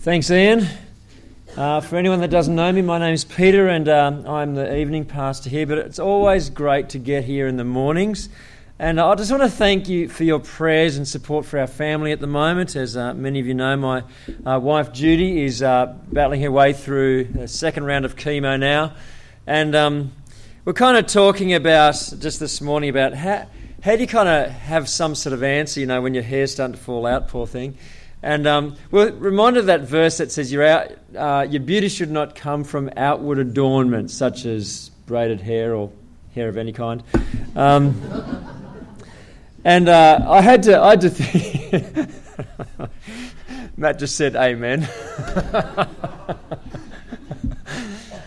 Thanks, Ian. Uh, for anyone that doesn't know me, my name's Peter, and um, I'm the evening pastor here. But it's always great to get here in the mornings. And I just want to thank you for your prayers and support for our family at the moment. As uh, many of you know, my uh, wife Judy is uh, battling her way through a second round of chemo now. And um, we're kind of talking about just this morning about how, how do you kind of have some sort of answer, you know, when your hair's starting to fall out, poor thing. And um, we're reminded of that verse that says, your, out, uh, your beauty should not come from outward adornment, such as braided hair or hair of any kind. Um, and uh, I had to, I had to think. Matt just said amen.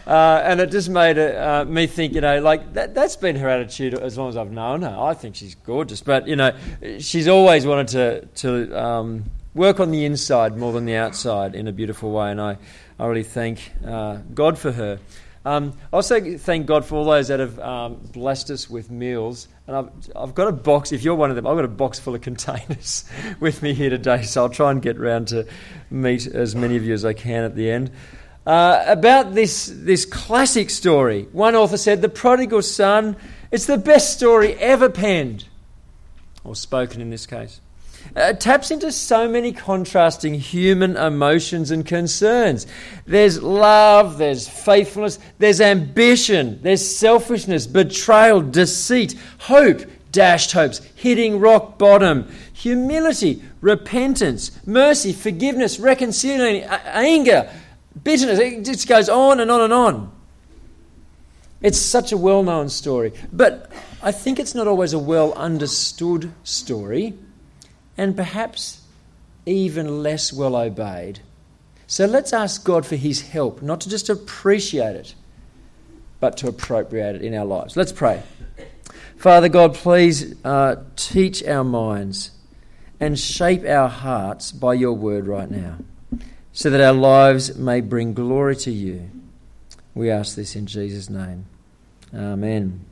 Uh, and it just made uh, me think, you know, like that, that's been her attitude as long as I've known her. I think she's gorgeous, but you know, she's always wanted to to um, work on the inside more than the outside in a beautiful way, and I, I really thank uh, God for her. Um, I also thank God for all those that have um, blessed us with meals. And I've, I've got a box, if you're one of them, I've got a box full of containers with me here today, so I'll try and get round to meet as many of you as I can at the end. Uh, about this, this classic story, one author said, The prodigal son, it's the best story ever penned, or spoken in this case uh, taps into so many contrasting human emotions and concerns. There's love, there's faithfulness, there's ambition, there's selfishness, betrayal, deceit, hope, dashed hopes, hitting rock bottom, humility, repentance, mercy, forgiveness, reconciliation, anger, bitterness. It just goes on and on and on. It's such a well known story. But I think it's not always a well understood story and perhaps even less well obeyed. So let's ask God for His help, not to just appreciate it, but to appropriate it in our lives. Let's pray. Father God, please uh, teach our minds and shape our hearts by your word right now, so that our lives may bring glory to you. We ask this in Jesus' name. Amen.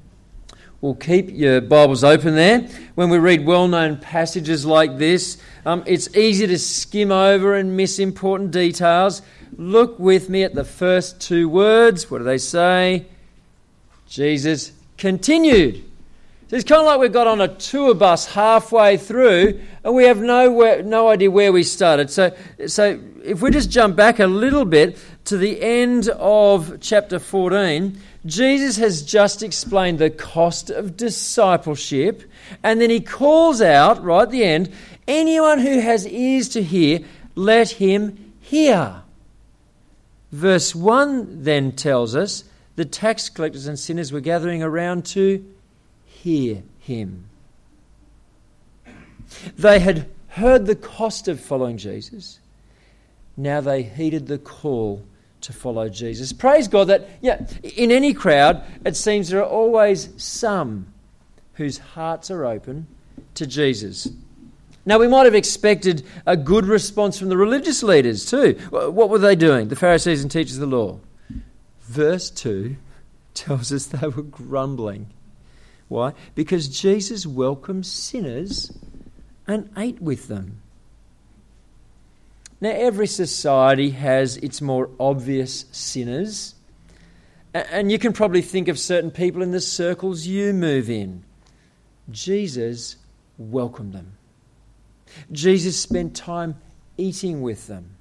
Well, keep your Bibles open there. When we read well known passages like this, um, it's easy to skim over and miss important details. Look with me at the first two words. What do they say? Jesus continued. So it's kind of like we've got on a tour bus halfway through and we have no, no idea where we started. So, so if we just jump back a little bit to the end of chapter 14, Jesus has just explained the cost of discipleship, and then he calls out, right at the end, anyone who has ears to hear, let him hear. Verse 1 then tells us the tax collectors and sinners were gathering around to hear him. They had heard the cost of following Jesus. Now they heeded the call to follow Jesus. Praise God that, yeah, in any crowd, it seems there are always some whose hearts are open to Jesus. Now, we might have expected a good response from the religious leaders too. What were they doing, the Pharisees and teachers of the law? Verse 2 tells us they were grumbling. Why? Because Jesus welcomed sinners and ate with them. Now, every society has its more obvious sinners, and you can probably think of certain people in the circles you move in. Jesus welcomed them. Jesus spent time eating with them.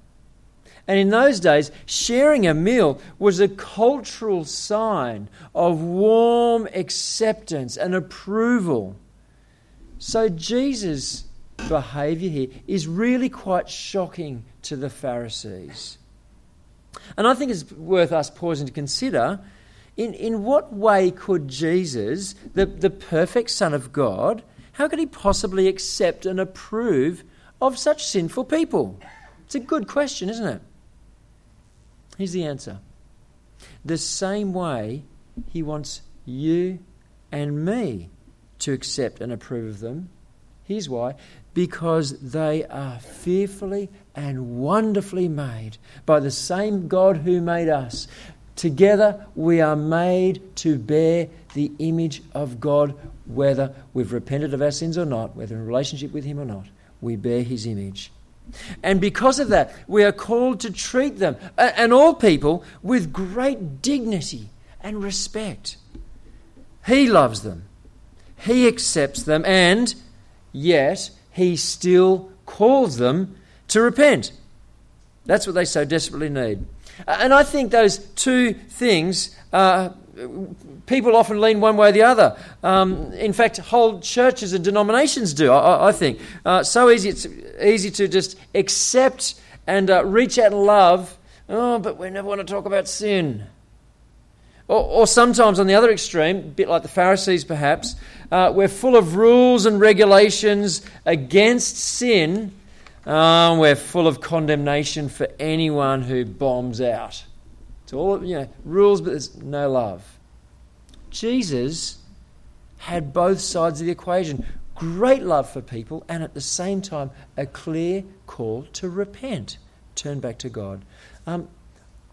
And in those days, sharing a meal was a cultural sign of warm acceptance and approval. So Jesus behavior here is really quite shocking to the Pharisees. And I think it's worth us pausing to consider in, in what way could Jesus, the, the perfect Son of God, how could he possibly accept and approve of such sinful people? It's a good question, isn't it? Here's the answer the same way he wants you and me to accept and approve of them. Here's why because they are fearfully and wonderfully made by the same God who made us. Together we are made to bear the image of God, whether we've repented of our sins or not, whether in relationship with Him or not. We bear His image. And because of that, we are called to treat them, and all people, with great dignity and respect. He loves them, He accepts them, and yet He still calls them to repent. That's what they so desperately need. And I think those two things, uh, people often lean one way or the other. Um, in fact, whole churches and denominations do, I, I think. Uh, so easy, it's easy to just accept and uh, reach out and love, oh, but we never want to talk about sin. Or, or sometimes on the other extreme, a bit like the Pharisees perhaps, uh, we're full of rules and regulations against sin. Uh, we're full of condemnation for anyone who bombs out. It's all you know, rules, but there's no love. Jesus had both sides of the equation great love for people, and at the same time, a clear call to repent, turn back to God. Um,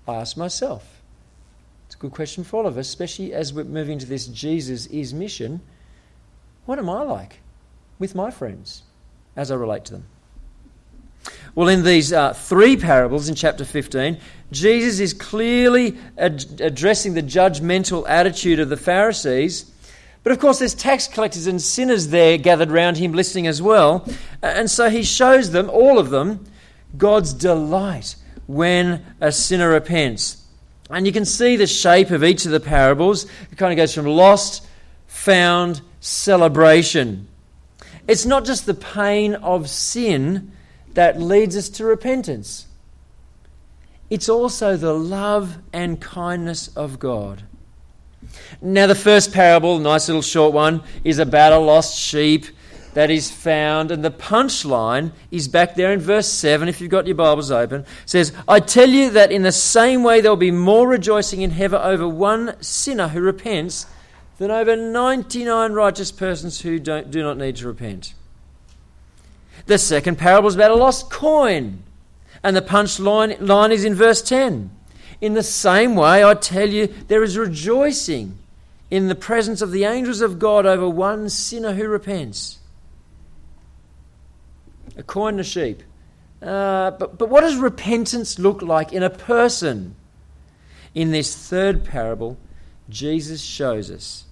I ask myself, it's a good question for all of us, especially as we're moving to this Jesus is mission. What am I like with my friends as I relate to them? Well, in these uh, three parables in chapter 15, Jesus is clearly ad- addressing the judgmental attitude of the Pharisees. But of course, there's tax collectors and sinners there gathered round him listening as well. And so he shows them, all of them, God's delight when a sinner repents. And you can see the shape of each of the parables. It kind of goes from lost, found, celebration. It's not just the pain of sin that leads us to repentance, it's also the love and kindness of God. Now, the first parable, nice little short one, is about a lost sheep that is found. And the punchline is back there in verse 7, if you've got your Bibles open. says, I tell you that in the same way there will be more rejoicing in heaven over one sinner who repents than over 99 righteous persons who don't, do not need to repent. The second parable is about a lost coin. And the punchline line is in verse 10. In the same way, I tell you, there is rejoicing in the presence of the angels of God over one sinner who repents a coin and a sheep. Uh, but, but what does repentance look like in a person? In this third parable, Jesus shows us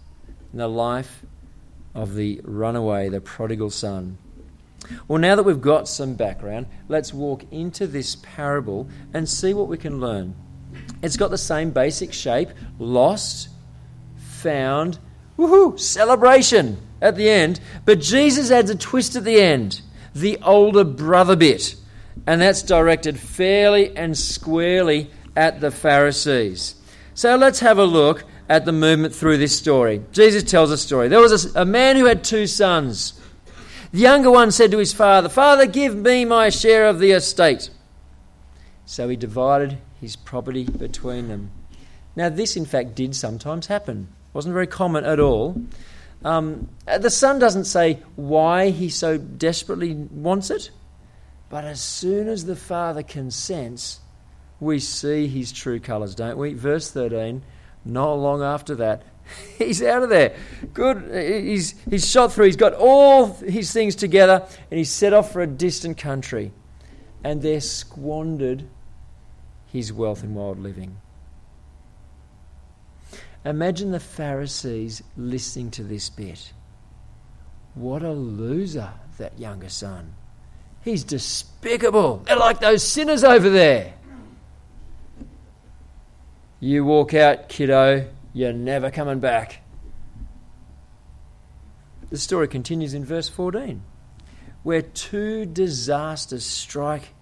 in the life of the runaway, the prodigal son. Well, now that we've got some background, let's walk into this parable and see what we can learn. It's got the same basic shape lost, found, woohoo, celebration at the end, but Jesus adds a twist at the end the older brother bit. And that's directed fairly and squarely at the Pharisees. So let's have a look at the movement through this story. Jesus tells a story. There was a, a, man who had two sons. The younger one said to his father, Father, give me my share of the estate. So he divided his property between them. Now, this in fact did sometimes happen. It wasn't very common at all. Um, the son doesn't say why he so desperately wants it, but as soon as the father consents, we see his true colours, don't we? Verse 13, not long after that, he's out of there. Good. He's, he's shot through. He's got all his things together and he's set off for a distant country. And there squandered his wealth in wild living. Imagine the Pharisees listening to this bit. What a loser, that younger son. He's despicable. They're like those sinners over there. You walk out, kiddo, you're never coming back. The story continues in verse 14, where two disasters strike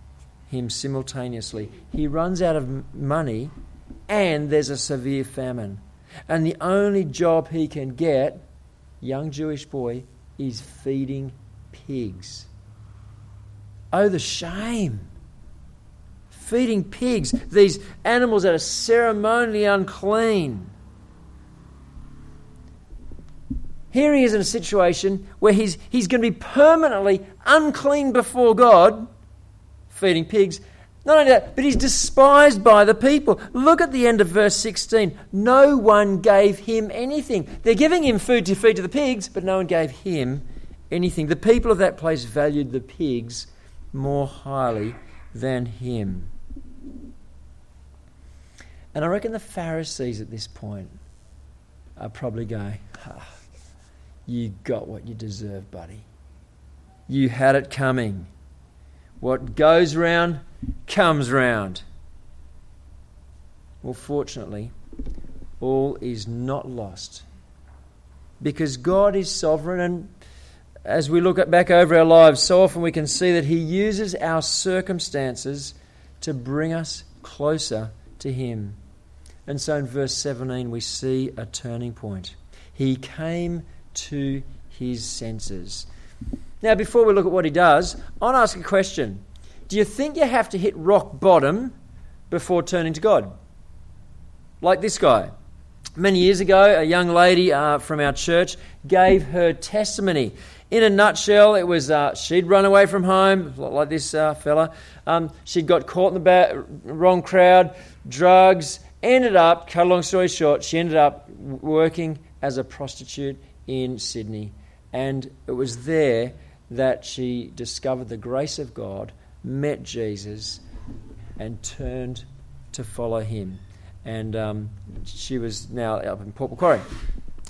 him simultaneously. He runs out of money, and there's a severe famine. And the only job he can get, young Jewish boy, is feeding pigs. Oh, the shame. Feeding pigs, these animals that are ceremonially unclean. Here he is in a situation where he's, he's going to be permanently unclean before God, feeding pigs, not only that, but he's despised by the people. Look at the end of verse 16. No one gave him anything. They're giving him food to feed to the pigs, but no one gave him anything. The people of that place valued the pigs more highly than him. And I reckon the Pharisees at this point are probably going, ah, You got what you deserve, buddy. You had it coming. What goes round comes round. Well, fortunately, all is not lost because God is sovereign and as we look back over our lives, so often we can see that He uses our circumstances to bring us closer to Him. And so in verse 17, we see a turning point. He came to his senses. Now, before we look at what he does, I want to ask a question. Do you think you have to hit rock bottom before turning to God? Like this guy. Many years ago, a young lady uh, from our church gave her testimony. In a nutshell, it was uh, she'd run away from home, like this uh, fella. Um, she'd got caught in the ba- wrong crowd, drugs, ended up, cut a long story short, she ended up working as a prostitute in Sydney. And it was there that she discovered the grace of God, met Jesus, and turned to follow him and um, she was now up in Port Macquarie,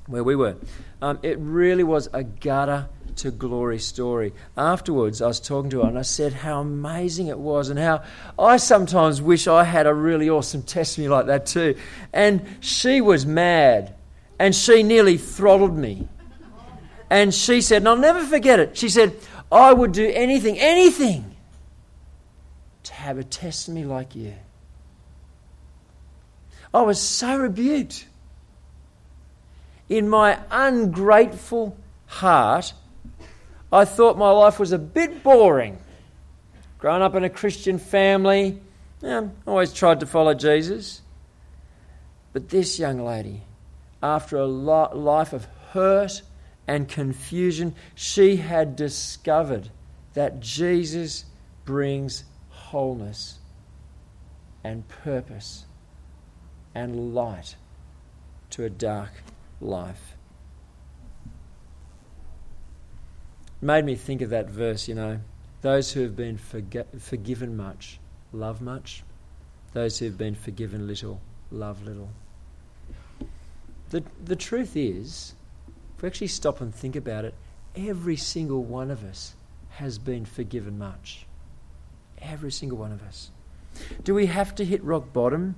where we were. Um, it really was a gutter to glory story. Afterwards, I was talking to her and I said how amazing it was and how I sometimes wish I had a really awesome testimony like that too. And she was mad and she nearly throttled me. And she said, and I'll never forget it, she said, I would do anything, anything to have a testimony like you. I was so rebuked. In my ungrateful heart, I thought my life was a bit boring. Growing up in a Christian family, yeah, always tried to follow Jesus. But this young lady, after a life of hurt and confusion, she had discovered that Jesus brings wholeness and purpose and light to a dark life. Made me think of that verse, you know. Those who have been forg- forgiven much love much. Those who have been forgiven little love little. The, the truth is, if we actually stop and think about it, every single one of us has been forgiven much. Every single one of us. Do we have to hit rock bottom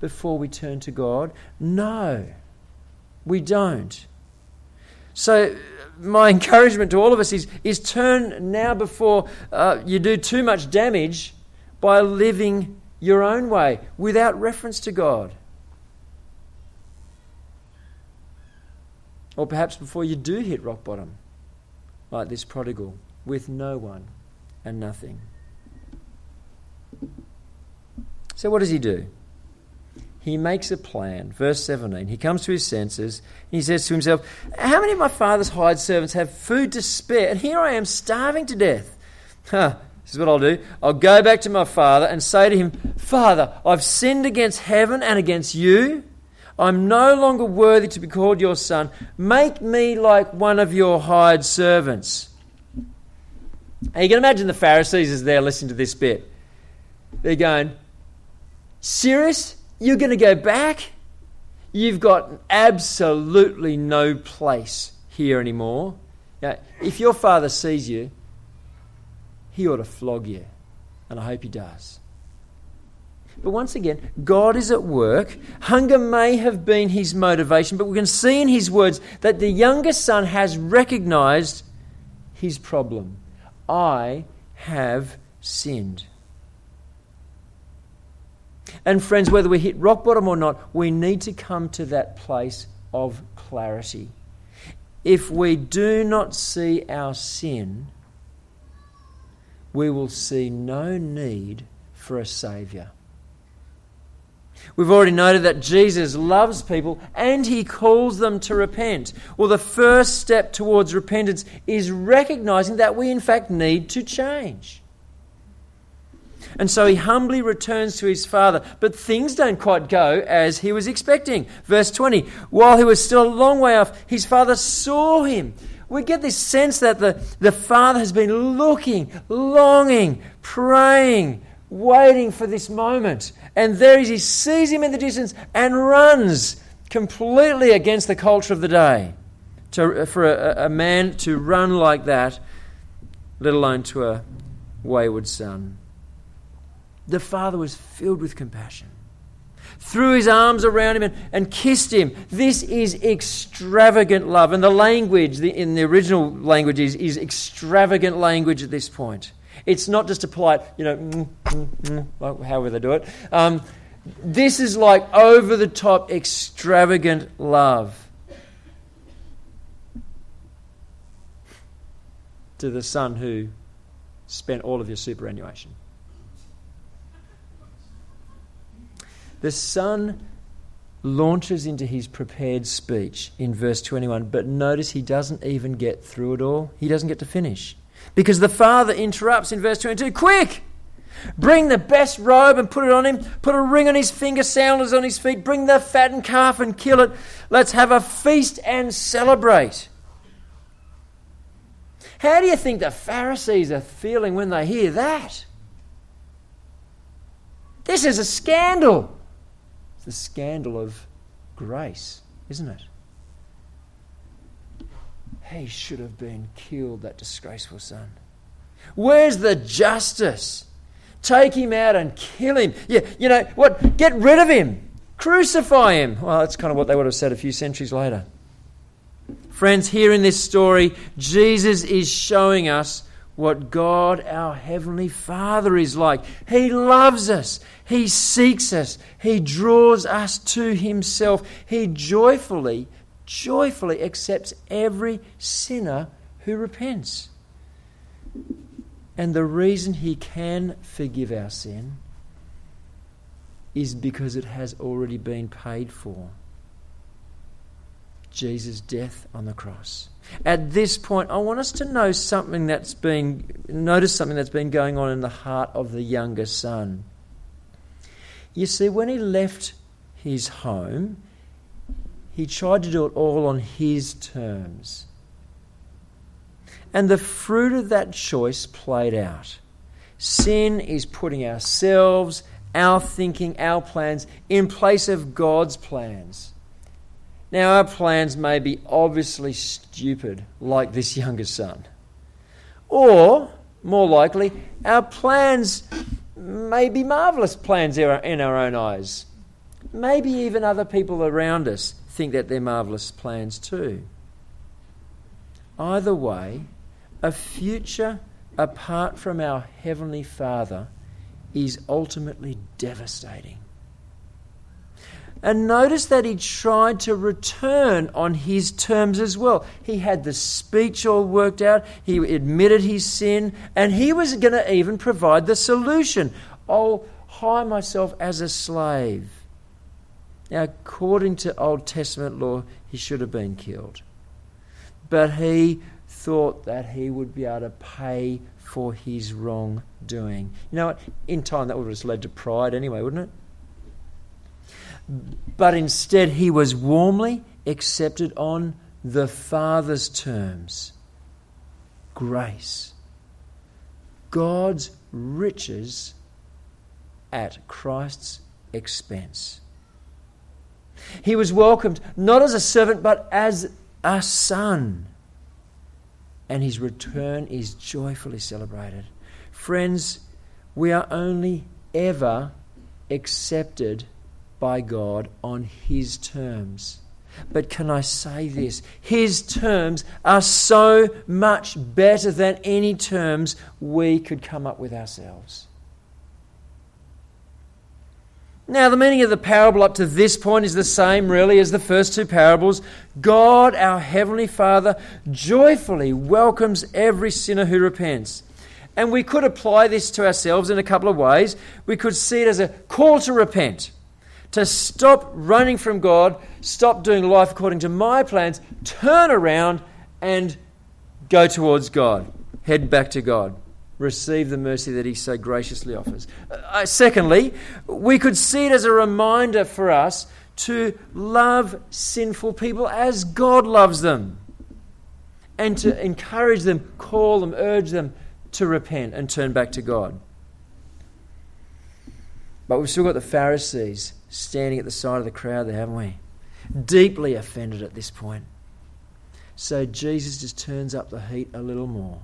before we turn to God? No, we don't. So, my encouragement to all of us is, is turn now before uh, you do too much damage by living your own way without reference to God. Or perhaps before you do hit rock bottom, like this prodigal, with no one and nothing. So, what does he do? He makes a plan. Verse 17. He comes to his senses he says to himself, How many of my father's hired servants have food to spare? And here I am starving to death. Huh, this is what I'll do. I'll go back to my father and say to him, Father, I've sinned against heaven and against you. I'm no longer worthy to be called your son. Make me like one of your hired servants. And you can imagine the Pharisees as they're listening to this bit. They're going, Serious? You're going to go back? You've got absolutely no place here anymore. Now, if your father sees you, he ought to flog you. And I hope he does. But once again, God is at work. Hunger may have been his motivation, but we can see in his words that the younger son has recognized his problem. I have sinned. And friends, whether we hit rock bottom or not, we need to come to that place of clarity. If we do not see our sin, we will see no need for a Saviour. We've already noted that Jesus loves people and he calls them to repent. Well, the first step towards repentance is recognizing that we, in fact, need to change. And so he humbly returns to his father. But things don't quite go as he was expecting. Verse 20 While he was still a long way off, his father saw him. we get this sense that the, the Father has been looking, longing, praying, waiting for this moment. And there he is, he sees him in the distance and runs completely against the culture of the day. To, for a, a man to run like that, let alone to a wayward son. The father was filled with compassion threw his arms around him and, and kissed him. This is extravagant love. And the language the, in the original language is, is extravagant language at this point. It's not just a polite, you know, mm, mm, mm, however they do it. Um, this is like over the top, extravagant love. To the son who spent all of your superannuation. The son launches into his prepared speech in verse 21, but notice he doesn't even get through it all. He doesn't get to finish. Because the father interrupts in verse 22 Quick! Bring the best robe and put it on him. Put a ring on his finger, sandals on his feet. Bring the fattened calf and kill it. Let's have a feast and celebrate. How do you think the Pharisees are feeling when they hear that? This is a scandal. It's the scandal of grace, isn't it? He should have been killed, that disgraceful son. Where's the justice? Take him out and kill him. Yeah, you know what? Get rid of him. Crucify him. Well, that's kind of what they would have said a few centuries later. Friends, here in this story, Jesus is showing us what God, our Heavenly Father, is like. He loves us, He seeks us, He draws us to Himself. He joyfully, joyfully accepts every sinner who repents. And the reason He can forgive our sin is because it has already been paid for. Jesus' death on the cross. At this point, I want us to know something that's been notice something that's been going on in the heart of the younger son. You see, when he left his home, he tried to do it all on his terms. And the fruit of that choice played out. Sin is putting ourselves, our thinking, our plans in place of God's plans. Now, our plans may be obviously stupid, like this younger son. Or, more likely, our plans may be marvellous plans in our own eyes. Maybe even other people around us think that they're marvellous plans too. Either way, a future apart from our Heavenly Father is ultimately devastating. And notice that he tried to return on his terms as well. He had the speech all worked out, he admitted his sin, and he was going to even provide the solution. I'll hire myself as a slave. Now, according to Old Testament law, he should have been killed. But he thought that he would be able to pay for his wrongdoing. You know what? In time, that would have just led to pride anyway, wouldn't it? But instead he was warmly accepted on the Father's terms grace. God's riches at Christ's expense. He was welcomed not as a servant, but as a son. And his return is joyfully celebrated. Friends, we are only ever accepted by God on His terms. But can I say this? His terms are so much better than any terms we could come up with ourselves. Now, the meaning of the parable up to this point is the same, really, as the first two parables. God, our Heavenly Father, joyfully welcomes every sinner who repents. And we could apply this to ourselves in a couple of ways. We could see it as a call to repent to stop running from God, stop doing life according to my plans, turn around and go towards God, head back to God. Receive the mercy that He so graciously offers. Uh, secondly, we could see it as a reminder for us to love sinful people as God loves them and to encourage them, call them, urge them to repent and turn back to God. But we've still got the Pharisees standing at the side of the crowd there, haven't we? Deeply offended at this point. So Jesus just turns up the heat a little more.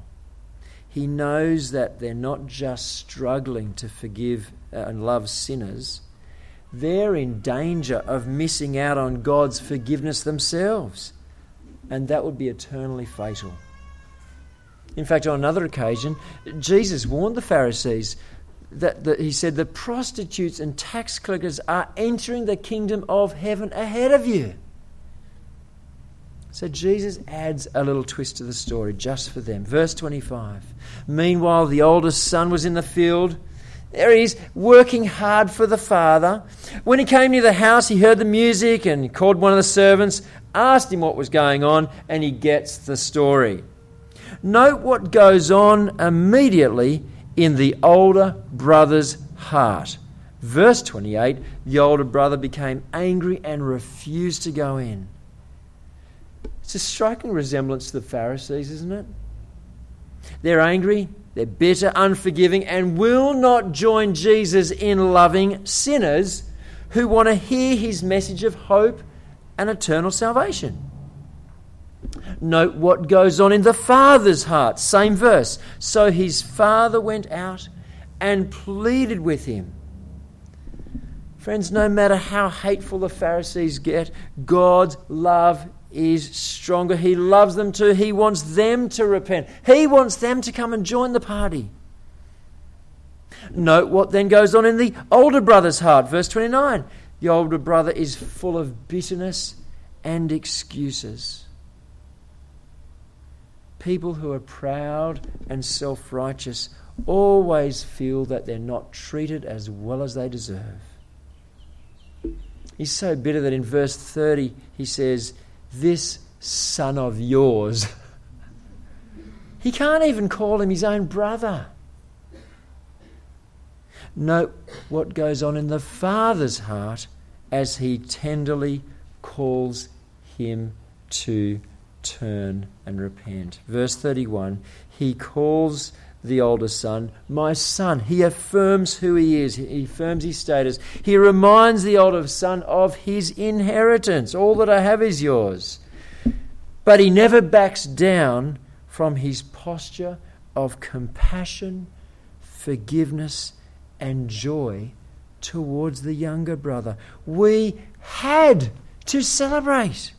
He knows that they're not just struggling to forgive uh, and love sinners, they're in danger of missing out on God's forgiveness themselves. And that would be eternally fatal. In fact, on another occasion, Jesus warned the Pharisees that, that he said, The prostitutes and tax collectors are entering the kingdom of heaven ahead of you. So Jesus adds a little twist to the story just for them. Verse 25. Meanwhile, the oldest son was in the field. There he is, working hard for the father. When he came near the house, he heard the music and called one of the servants, asked him what was going on, and he gets the story. Note what goes on immediately in the older brother's heart. Verse 28 the older brother became angry and refused to go in. It's a striking resemblance to the Pharisees, isn't it? They're angry, they're bitter, unforgiving, and will not join Jesus in loving sinners who want to hear his message of hope and eternal salvation. Note what goes on in the father's heart. Same verse. So his father went out and pleaded with him. Friends, no matter how hateful the Pharisees get, God's love is stronger. He loves them too. He wants them to repent. He wants them to come and join the party. Note what then goes on in the older brother's heart. Verse 29. The older brother is full of bitterness and excuses. People who are proud and self righteous always feel that they're not treated as well as they deserve. He's so bitter that in verse 30 he says, this son of yours. he can't even call him his own brother. Note what goes on in the father's heart as he tenderly calls him to turn and repent. Verse 31 He calls the older son, My son. He affirms who he is, he affirms his status. He reminds the older son of his inheritance. All that I have is yours. But he never backs down from his posture of compassion, forgiveness, and joy towards the younger brother. We had to celebrate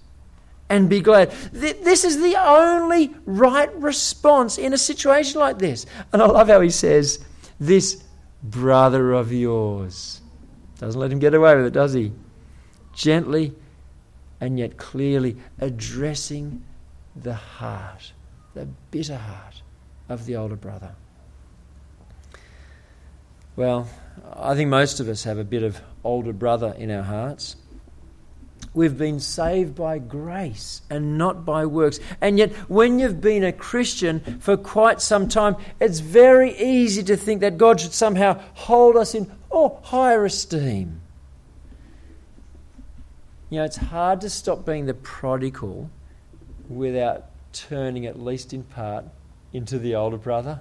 and be glad. This is the only right response in a situation like this. And I love how he says, This brother of yours. Doesn't let him get away with it, does he? Gently and yet clearly addressing the heart, the bitter heart of the older brother. Well, I think most of us have a bit of older brother in our hearts. We've been saved by grace and not by works. And yet, when you've been a Christian for quite some time, it's very easy to think that God should somehow hold us in oh, higher esteem. You know, it's hard to stop being the prodigal without turning, at least in part, into the older brother.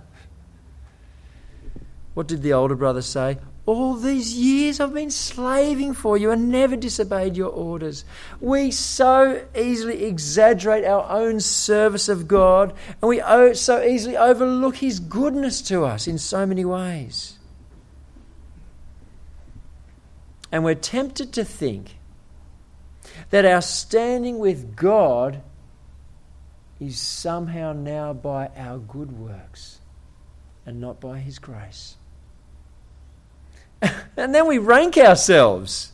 What did the older brother say? All these years I've been slaving for you and never disobeyed your orders. We so easily exaggerate our own service of God and we so easily overlook His goodness to us in so many ways. And we're tempted to think that our standing with God is somehow now by our good works and not by His grace. and then we rank ourselves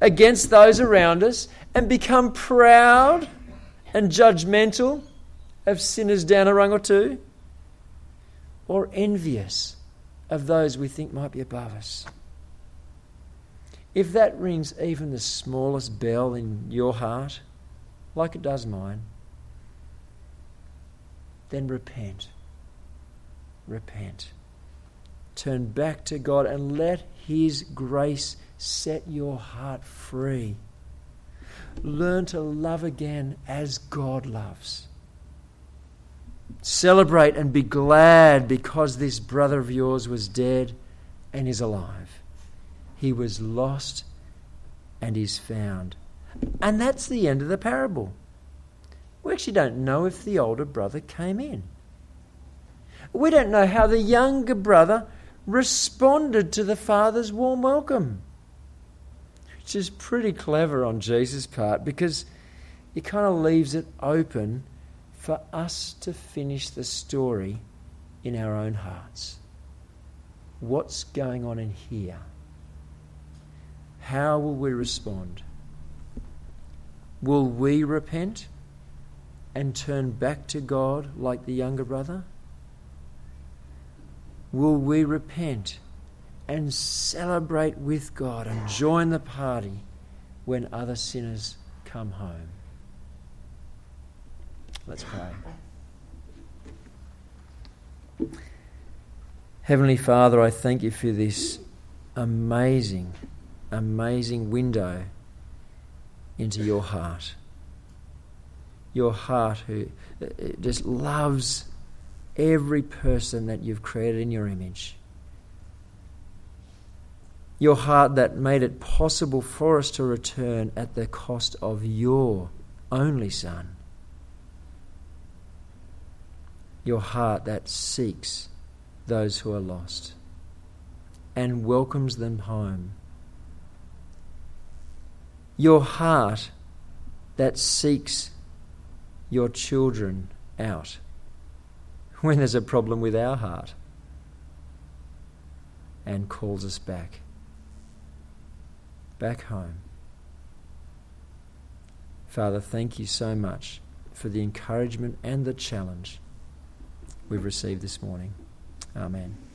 against those around us and become proud and judgmental of sinners down a rung or two, or envious of those we think might be above us. If that rings even the smallest bell in your heart, like it does mine, then repent. Repent. Turn back to God and let His grace set your heart free. Learn to love again as God loves. Celebrate and be glad because this brother of yours was dead and is alive. He was lost and is found. And that's the end of the parable. We actually don't know if the older brother came in. We don't know how the younger brother responded to the father's warm welcome, which is pretty clever on Jesus' part because it kind of leaves it open for us to finish the story in our own hearts. What's going on in here? How will we respond? Will we repent and turn back to God like the younger brother? Will we repent and celebrate with God and join the party when other sinners come home? Let's pray. Heavenly Father, I thank you for this amazing, amazing window into your heart. Your heart who uh, just loves every person that you've created in your image. Your heart that made it possible for us to return at the cost of your only Son your heart that seeks those who are lost and welcomes them home. Your heart that seeks your children out when there's a problem with our heart and calls us back, back home. Father, thank you so much for the encouragement and the challenge we've received this morning. Amen.